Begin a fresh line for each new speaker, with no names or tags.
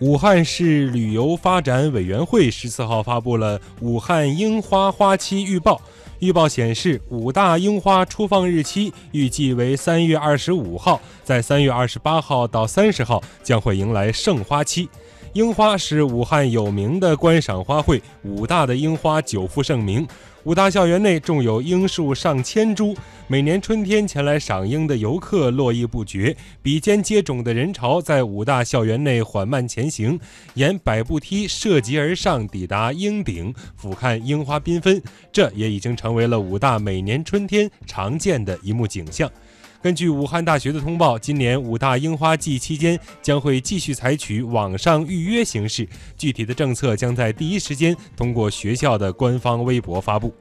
武汉市旅游发展委员会十四号发布了武汉樱花花期预报。预报显示，武大樱花出放日期预计为三月二十五号，在三月二十八号到三十号将会迎来盛花期。樱花是武汉有名的观赏花卉，武大的樱花久负盛名。武大校园内种有樱树上千株，每年春天前来赏樱的游客络绎不绝，比肩接踵的人潮在武大校园内缓慢前行，沿百步梯涉级而上，抵达樱顶，俯瞰樱花缤纷。这也已经成为了武大每年春天常见的一幕景象。根据武汉大学的通报，今年武大樱花季期间将会继续采取网上预约形式，具体的政策将在第一时间通过学校的官方微博发布。